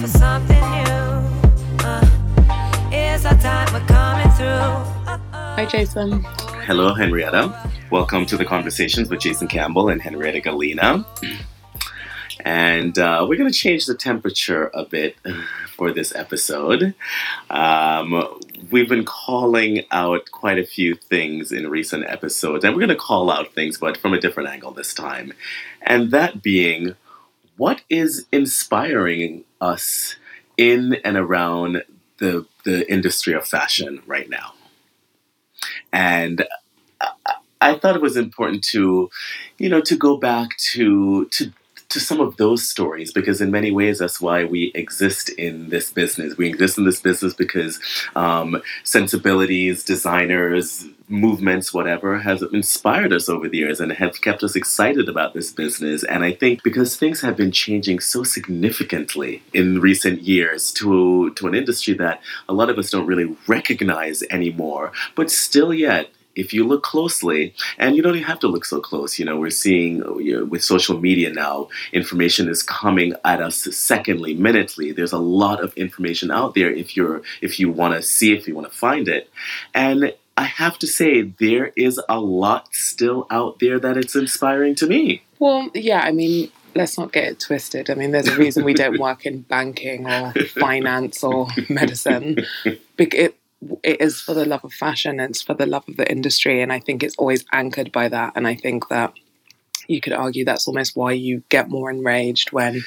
for something new. Uh, it's our time, we're coming through. Hi, Jason. Hello, Henrietta. Welcome to the Conversations with Jason Campbell and Henrietta Gallina. And uh, we're going to change the temperature a bit for this episode. Um, we've been calling out quite a few things in recent episodes, and we're going to call out things, but from a different angle this time. And that being, what is inspiring us in and around the, the industry of fashion right now? And I, I thought it was important to, you know, to go back to to to some of those stories because in many ways that's why we exist in this business. We exist in this business because um, sensibilities designers movements whatever has inspired us over the years and have kept us excited about this business. And i think because things have been changing so significantly in recent years to to an industry that a lot of us don't really recognize anymore but still yet if you look closely, and you don't even have to look so close, you know, we're seeing uh, you know, with social media now, information is coming at us secondly, minutely. There's a lot of information out there if you're if you want to see, if you want to find it, and I have to say there is a lot still out there that it's inspiring to me. Well, yeah, I mean, let's not get it twisted. I mean, there's a reason we don't work in banking or finance or medicine. It, it is for the love of fashion it's for the love of the industry and i think it's always anchored by that and i think that you could argue that's almost why you get more enraged when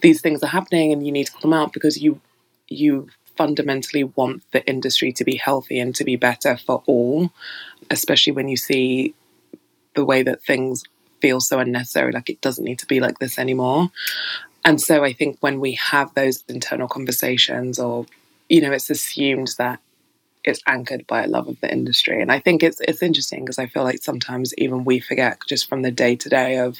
these things are happening and you need to come out because you you fundamentally want the industry to be healthy and to be better for all especially when you see the way that things feel so unnecessary like it doesn't need to be like this anymore. And so i think when we have those internal conversations or you know it's assumed that it's anchored by a love of the industry. And I think it's it's interesting because I feel like sometimes even we forget just from the day to day of,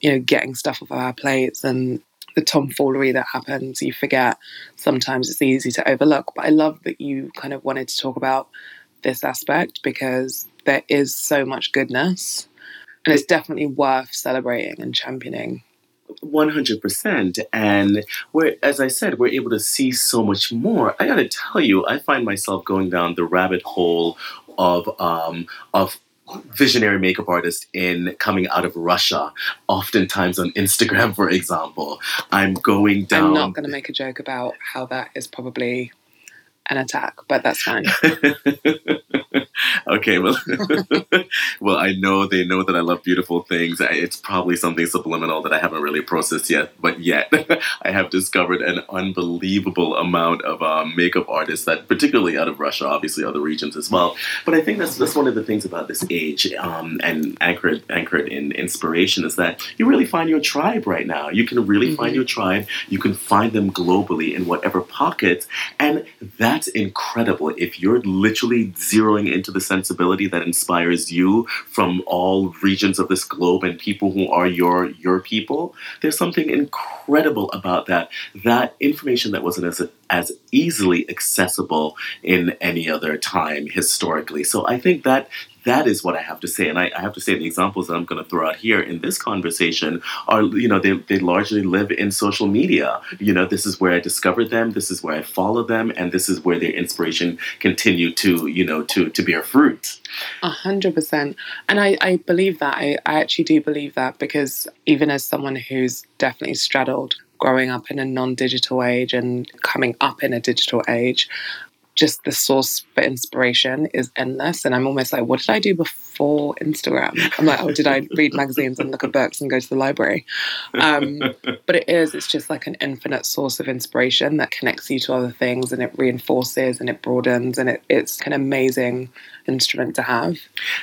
you know, getting stuff off our plates and the tomfoolery that happens. You forget sometimes it's easy to overlook. But I love that you kind of wanted to talk about this aspect because there is so much goodness and it's definitely worth celebrating and championing 100% and we're as i said we're able to see so much more i gotta tell you i find myself going down the rabbit hole of um, of visionary makeup artist in coming out of Russia, oftentimes on Instagram, for example. I'm going down. I'm not going to make a joke about how that is probably an attack, but that's fine. okay, well, well, I know they know that I love beautiful things. It's probably something subliminal that I haven't really processed yet, but yet I have discovered an unbelievable amount of um, makeup artists that, particularly out of Russia, obviously other regions as well. But I think that's that's one of the things about this age um, and anchored anchored in inspiration is that you really find your tribe right now. You can really mm-hmm. find your tribe. You can find them globally in whatever pockets, and that's incredible. If you're literally zeroing into the sensibility that inspires you from all regions of this globe and people who are your your people. There's something incredible about that. That information that wasn't as as easily accessible in any other time historically. So I think that that is what I have to say. And I, I, have to say the examples that I'm going to throw out here in this conversation are, you know, they, they largely live in social media. You know, this is where I discovered them, this is where I follow them, and this is where their inspiration continue to, you know, to, to bear fruit. A hundred percent. And I, I believe that. I, I actually do believe that because even as someone who's definitely straddled growing up in a non-digital age and coming up in a digital age just the source for inspiration is endless. And I'm almost like, what did I do before Instagram? I'm like, oh, did I read magazines and look at books and go to the library? Um, but it is, it's just like an infinite source of inspiration that connects you to other things and it reinforces and it broadens and it, it's an amazing instrument to have.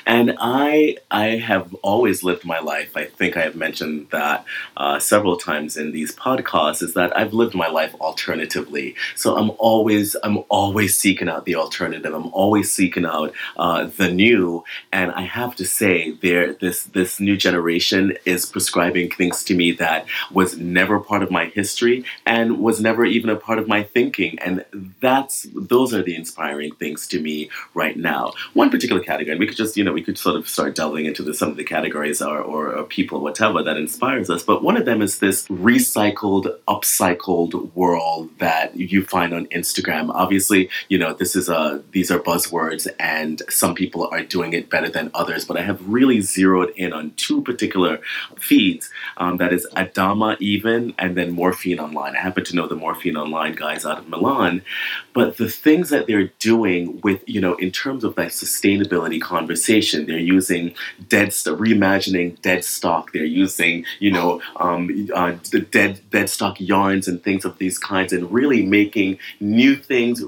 And I, I have always lived my life. I think I have mentioned that uh, several times in these podcasts. Is that I've lived my life alternatively. So I'm always, I'm always seeking out the alternative. I'm always seeking out uh, the new. And I have to say, there this this new generation is prescribing things to me that was never part of my history and was never even a part of my thinking. And that's those are the inspiring things to me right now. One particular category, and we could just you know we could sort of start delving into the, some of the categories or, or, or people, whatever that inspires us. But one of them is this recycled, upcycled world that you find on Instagram. Obviously, you know this is a these are buzzwords, and some people are doing it better than others. But I have really zeroed in on two particular feeds. Um, that is Adama Even, and then Morphine Online. I happen to know the Morphine Online guys out of Milan, but the things that they're doing with you know in terms of that sustainability conversation, they're using dead st- reimagining dead stock. They're using you know um, uh, the dead dead stock yarns and things of these kinds, and really making new things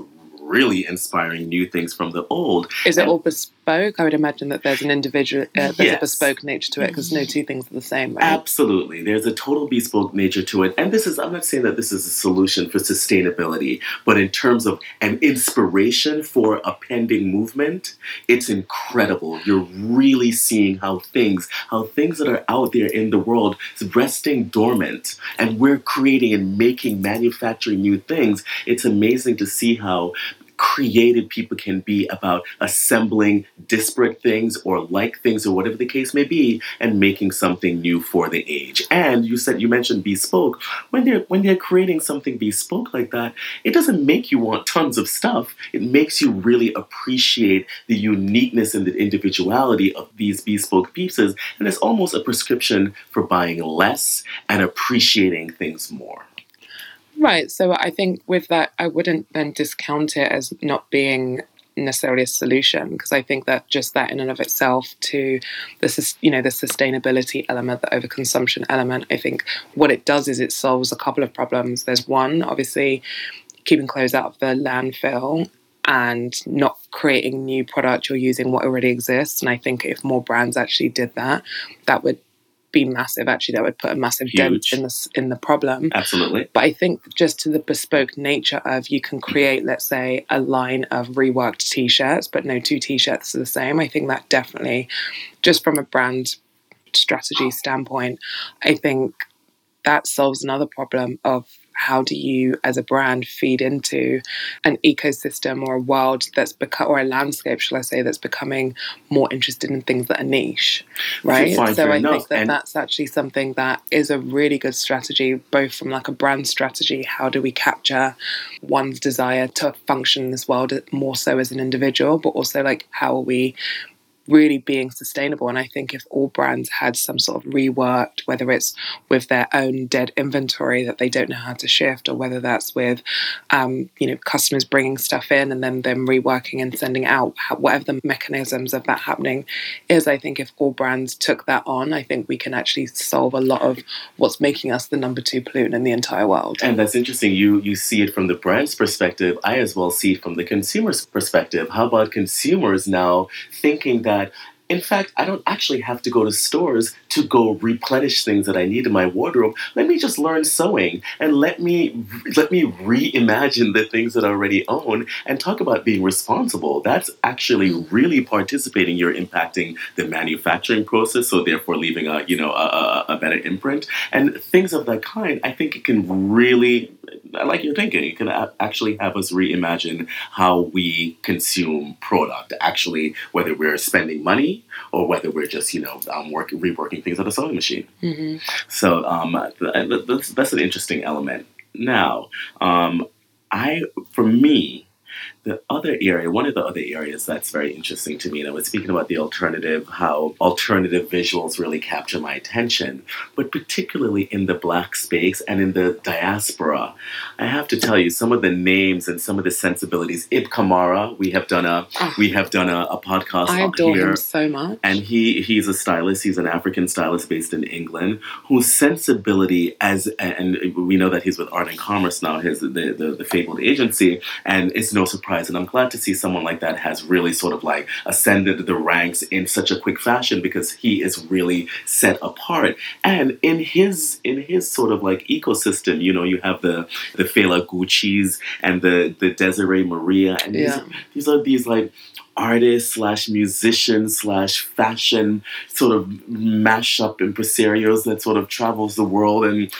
really inspiring new things from the old. Is it And- all bespoke? I would imagine that there's an individual, uh, there's Yes. a bespoke nature to it because no two things are the same, right? Absolutely. There's a total bespoke nature to it. And this is, I'm not saying that this is a solution for sustainability, but in terms of an inspiration for a pending movement, it's incredible. You're really seeing how things, how things that are out there in the world is resting dormant and we're creating and making, manufacturing new things. It's amazing to see how creative people can be about assembling disparate things or like things or whatever the case may be and making something new for the age. And you said you mentioned bespoke. When they're when they're creating something bespoke like that it doesn't make you want tons of stuff. It makes you really appreciate the uniqueness and the individuality of these bespoke pieces. And it's almost a prescription for buying less and appreciating things more Right. So I think with that, I wouldn't then discount it as not being necessarily a solution because I think that just that in and of itself to the you know the sustainability element, the overconsumption element, I think what it does is it solves a couple of problems. There's one, obviously, keeping clothes out of the landfill and not creating new product you're using what already exists and i think if more brands actually did that that would be massive. Actually that would put a massive dent in the in the problem. Absolutely. But I think just to the bespoke nature of you can create, let's say, a line of reworked t shirts, but no two t shirts are the same. I think that definitely, just from a brand strategy standpoint, I think that solves another problem of how do you as a brand feed into an ecosystem or a world that's become or a landscape shall i say that's becoming more interested in things that are niche right so i enough. think that And- that's actually something that is a really good strategy both from like a brand strategy how do we capture one's desire to function in this world more so as an individual but also like how are we really being sustainable. And I think if all brands had some sort of reworked, whether it's with their own dead inventory that they don't know how to shift, or whether that's with, um, you know, customers bringing stuff in and then them reworking and sending out, whatever the mechanisms of that happening is, I think if all brands took that on, I think we can actually solve a lot of what's making us the number two pollutant in the entire world. And that's interesting. You you see it from the brand's perspective. I as well see it from the consumer's perspective. How about consumers now thinking that in fact, I don't actually have to go to stores to go replenish things that I need in my wardrobe. Let me just learn sewing and let me let me reimagine the things that I already own and talk about being responsible. That's actually really participating. You're impacting the manufacturing process, so therefore leaving a you know a, a, a better imprint and things of that kind. I think it can really I like your thinking. It can a- actually have us reimagine how we consume product. Actually, whether we're spending money or whether we're just you know um, work, reworking things on a sewing machine. hmm So um, th- that's, that's an interesting element. Now, um, I for me, the other area, one of the other areas that's very interesting to me, and I was speaking about the alternative, how alternative visuals really capture my attention, but particularly in the black space and in the diaspora, I have to tell you some of the names and some of the sensibilities. Ib Kamara, we have done a Ah. we have done a, a podcast I adore here him so much. and he he's a stylist he's an african stylist based in england whose sensibility as and we know that he's with art and commerce now his the, the, the fabled agency and it's no surprise and I'm glad to see someone like that has really sort of like ascended the ranks in such a quick fashion because he is really set apart. And in his in his sort of like ecosystem, you know, you have the the Fela Gucci's and the the Desire Marea, and these, these are these like artists slash musician slash fashion sort of mashup impresarios that sort of travels the world. And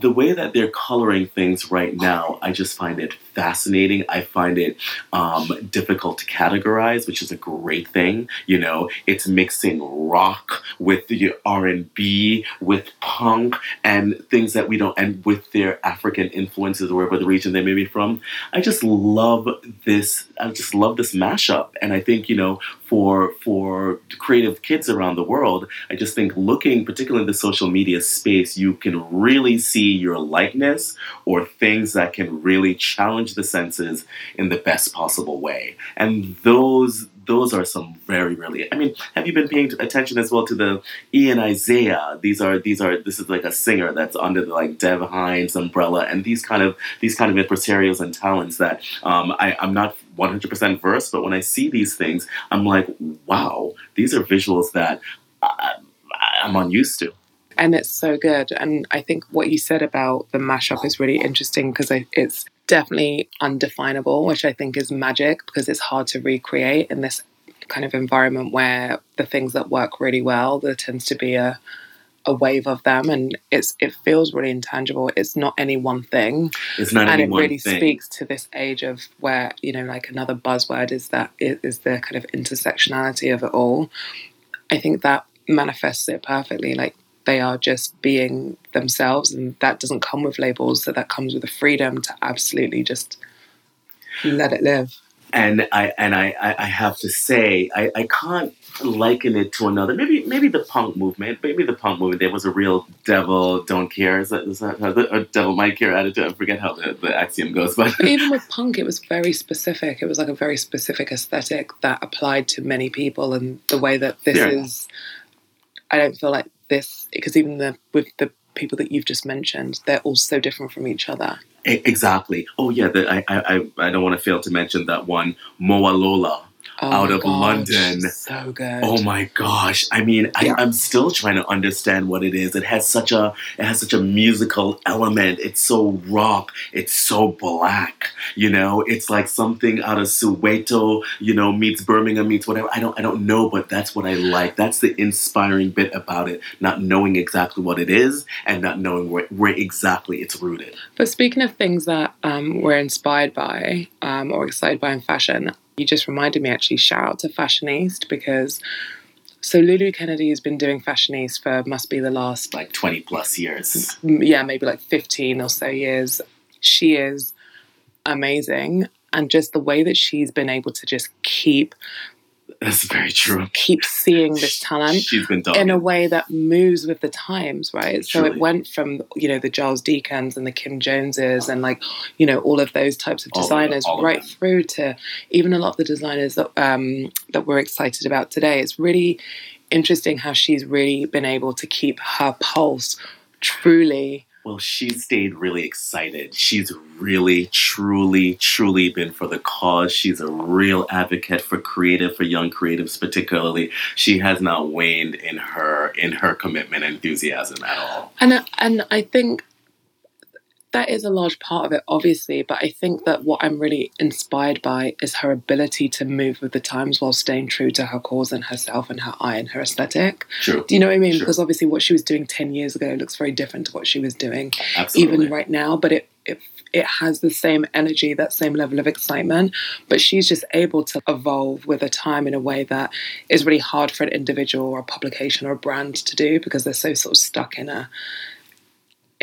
the way that they're coloring things right now i just find it fascinating. I find it um, difficult to categorize which is a great thing. You know it's mixing rock with the r&b with punk and things that we don't and with their african influences or wherever the region they may be from. I just love this. I just love this mashup, and I think you know, for for creative kids around the world, I just think looking, particularly in the social media space, you can really see your likeness or things that can really challenge the senses in the best possible way, and those. Those are some very, really. I mean, have you been paying attention as well to the Ian Isiah? These are these are. This is like a singer that's under the like Dev Hynes umbrella, and these kind of these kind of impresarios and talents that um, I, I'm not 100% versed, but when I see these things, I'm like, wow, these are visuals that I, I'm unused to. and it's so good. And I think what you said about the mashup is really interesting because it's definitely undefinable, which I think is magic because it's hard to recreate in this kind of environment where the things that work really well, there tends to be a a wave of them and it's it feels really intangible. It's not any one thing. It's not and any it one really thing. speaks to this age of where you know like another buzzword is that is, is the kind of intersectionality of it all. I think that manifests it perfectly. Like they are just being themselves and that doesn't come with labels so that comes with the freedom to absolutely just let it live. And I and I, I, have to say I, I can't liken it to another maybe maybe the punk movement maybe the punk movement. There was a real devil don't care is that, is that the or devil might care attitude I forget how the, the axiom goes but but even with punk it was very specific. It was like a very specific aesthetic that applied to many people and the way that this Yeah. is i don't feel like this because even the with the people that you've just mentioned they're all so different from each other. Exactly. Oh yeah the, I I I don't want to fail to mention that one Mowalola Oh Out my of London. so good Oh my gosh! I mean, Yeah. I, I'm still trying to understand what it is. It has such a it has such a musical element. It's so rock. It's so black. You know, it's like something out of Soweto. You know, meets Birmingham meets whatever. I don't I don't know, but that's what I like. That's the inspiring bit about it. Not knowing exactly what it is and not knowing where, where exactly it's rooted. But speaking of things that um, we're inspired by um, or excited by in fashion, you just reminded me actually, shout out to Fashion East because so Lulu Kennedy has been doing Fashion East for must be the last, Like 20 plus years. yeah, maybe like 15 or so years. She is amazing. And just the way that she's been able to just keep That's very true. keep seeing this talent She's been in a way that moves with the times, right? So it went from you know the Giles Deacons and the Kim Joneses and like you know all of those types of All of designers, all of right them. through to even a lot of the designers that um, that we're excited about today. It's really interesting how she's really been able to keep her pulse truly. Well, she stayed really excited. She's really, truly, truly been for the cause. She's a real advocate for creative, for young creatives particularly. She has not waned in her in her commitment and enthusiasm at all. And and I think that is a large part of it, obviously. But I think that what I'm really inspired by is her ability to move with the times while staying true to her cause and herself and her eye and her aesthetic. True, Do you know what I mean? Sure. Because obviously, what she was doing ten years ago looks very different to what she was doing absolutely. even right now. But it it it has the same energy, that same level of excitement. But she's just able to evolve with the time in a way that is really hard for an individual or a publication or a brand to do because they're so sort of stuck in a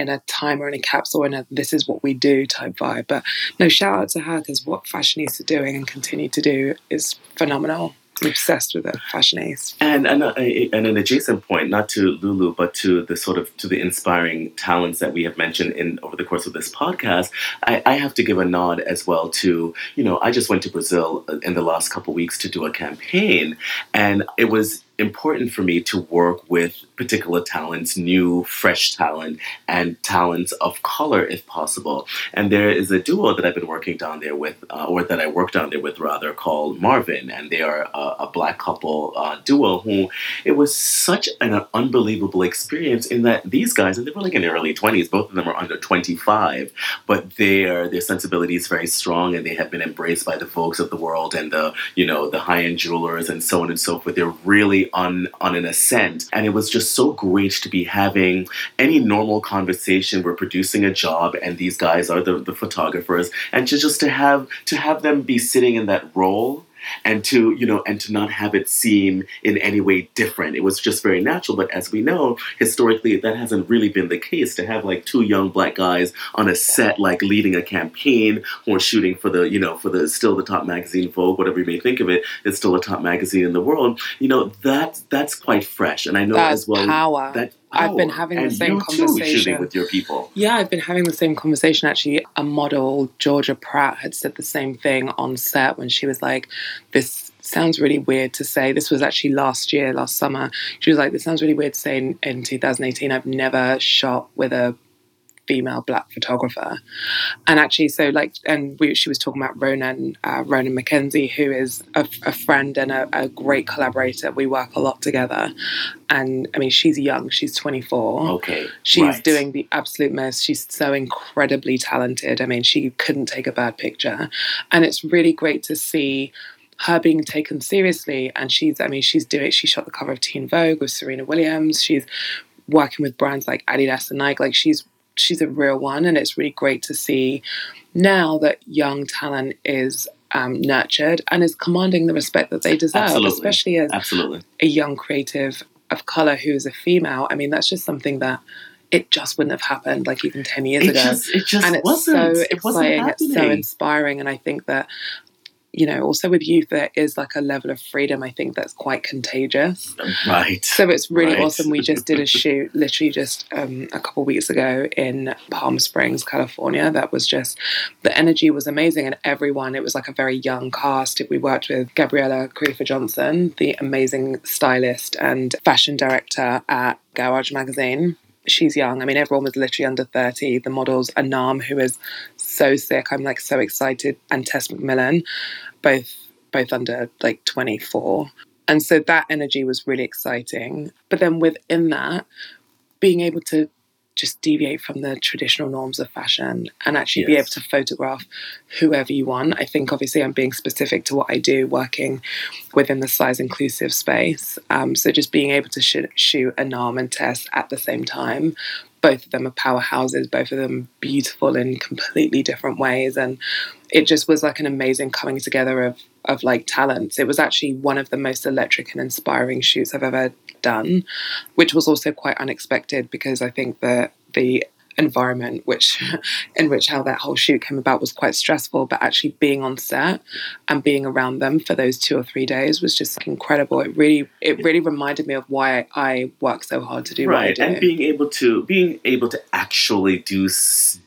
in a time or in a capsule in a this is what we do type vibe. But no, shout out to her because what Fashion East are doing and continue to do is phenomenal. I'm obsessed with it, Fashion East. And and, uh, and an adjacent point, not to Lulu, but to the sort of to the inspiring talents that we have mentioned in over the course of this podcast, I, I have to give a nod as well to you know I just went to Brazil in the last couple weeks to do a campaign, and it was important for me to work with particular talents, new, fresh talent, and talents of color if possible. And there is a duo that I've been working down there with, uh, or that I worked down there with rather, called Mar+Vin, and they are a, a black couple uh, duo who it was such an unbelievable experience in that these guys, and they were like in their early 20s, both of them are under 25, but their their sensibility is very strong and they have been embraced by the folks of the world and the, you know, the high-end jewelers and so on and so forth. They're really on on an ascent. And it was just so great to be having any normal conversation. We're producing a job and these guys are the, the photographers and to just to have to have them be sitting in that role and to you know and to not have it seem in any way different it was just very natural but as we know historically that hasn't really been the case to have like two young black guys on a set like leading a campaign or shooting for the you know for the still the top magazine vogue whatever you may think of it it's still a top magazine in the world you know that that's quite fresh and i know That's as well power. that I've been power. having the same conversation. with your people Yeah, I've been having the same conversation. Actually, a model, Georgia Pratt, had said the same thing on set when she was like, This sounds really weird to say. This was actually last year, last summer. She was like, This sounds really weird to say in, in 2018. I've never shot with a female black photographer. And actually, so like, and we, she was talking about Ronan, uh, Ronan McKenzie, who is a, a friend and a, a great collaborator. We work a lot together. And I mean, she's young, she's 24. okay She's right. doing the absolute most. She's so incredibly talented. I mean, she couldn't take a bad picture. And it's really great to see her being taken seriously. And she's, I mean, she's doing, she shot the cover of Teen Vogue with Serena Williams. She's working with brands like Adidas and Nike. Like she's, she's a real one. And it's really great to see now that young talent is um, nurtured and is commanding the respect that they deserve, Absolutely. especially as absolutely a young creative of color who is a female. I mean, that's just something that it just wouldn't have happened like even 10 years it ago. just it just and it's wasn't so it wasn't exciting, it's so inspiring. And I think that, you know, also with youth, there is like a level of freedom, I think that's quite contagious. right So it's really Right. awesome. We just did a shoot literally just um, a couple weeks ago in Palm Springs, California. That was just the energy was amazing, and everyone. It was like a very young cast. We worked with Gabriella Karefa-Johnson, the amazing stylist and fashion director at Garage Magazine. She's young. I mean, everyone was literally under 30. The models, Anam, who is so sick. I'm like so excited, and Tess McMillan, both both under like 24. And so that energy was really exciting. But then within that, being able to just deviate from the traditional norms of fashion and actually be able to photograph whoever you want. I think obviously I'm being specific to what I do working within the size inclusive space. Um, so just being able to sh- shoot Anam and Tess at the same time. Both of them are powerhouses, both of them beautiful in completely different ways. And it just was like an amazing coming together of of like talents. It was actually one of the most electric and inspiring shoots I've ever done, which was also quite unexpected because I think that the environment which in which how that whole shoot came about was quite stressful but actually being on set and being around them for those two or three days was just incredible. It really it really reminded me of why i work so hard to do right what i do and being able to being able to actually do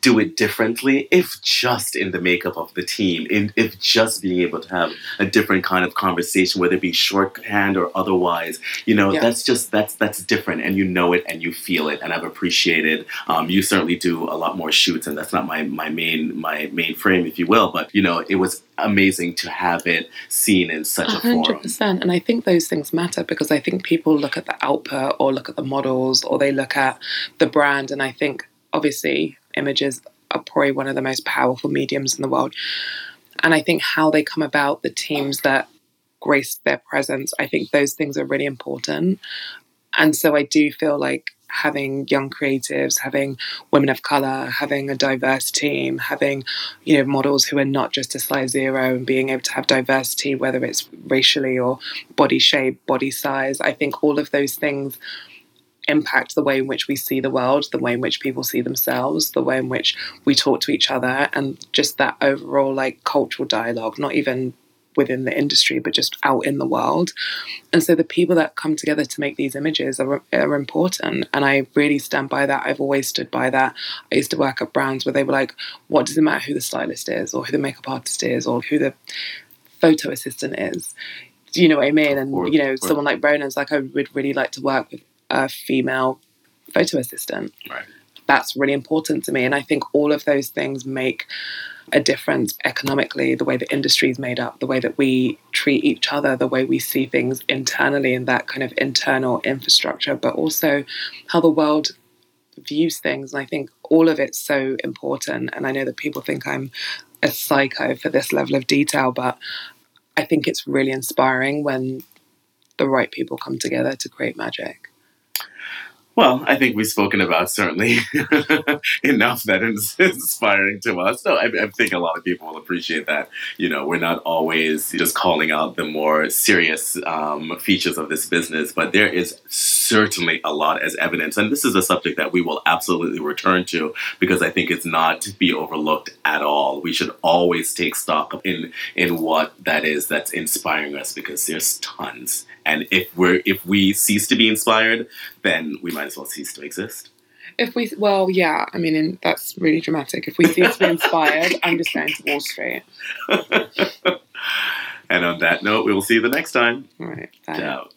do it differently if just in the makeup of the team in if just being able to have a different kind of conversation whether it be shorthand or otherwise you know Yeah. that's just that's that's different and you know it and you feel it and i've appreciated um, you certainly do a lot more shoots and that's not my my main my main frame if you will but you know it was amazing to have it seen in such a A hundred forum and I think those things matter because I think people look at the output or look at the models or they look at the brand, and I think obviously images are probably one of the most powerful mediums in the world, and I think how they come about, the teams that grace their presence, I think those things are really important, and so I do feel like having young creatives, having women of color, having a diverse team, having you know models who are not just a size zero and being able to have diversity whether it's racially or body shape body size. I think all of those things impact the way in which we see the world the way in which people see themselves the way in which we talk to each other and just that overall like cultural dialogue not even within the industry but just out in the world and so the people that come together to make these images are, are important and i really stand by that i've always stood by that i used to work at brands where they were like what does it matter who the stylist is or who the makeup artist is or who the photo assistant is Do you know what I mean? And Or- you know, or- someone like Ronan's like, I would really like to work with a female photo assistant. Right. That's really important to me, and I think all of those things make a difference economically. The way the industry is made up, the way that we treat each other, the way we see things internally, and that kind of internal infrastructure, but also how the world views things. And I think all of it's so important. And I know that people think I'm a psycho for this level of detail, but I think it's really inspiring when the right people come together to create magic. Well, I think we've spoken about certainly enough that is inspiring to us. No, I, I think a lot of people will appreciate that. You know, we're not always just calling out the more serious um, features of this business, but there is certainly a lot as evidence. And this is a subject that we will absolutely return to because I think it's not to be overlooked at all. We should always take stock in in what that is that's inspiring us because there's tons. And if we're if we cease to be inspired, then we might as well cease to exist. If we, well, yeah, I mean, and that's really dramatic. If we cease to be inspired, I'm just going to Wall Street. and on that note, we will see you the next time. All right. Ciao.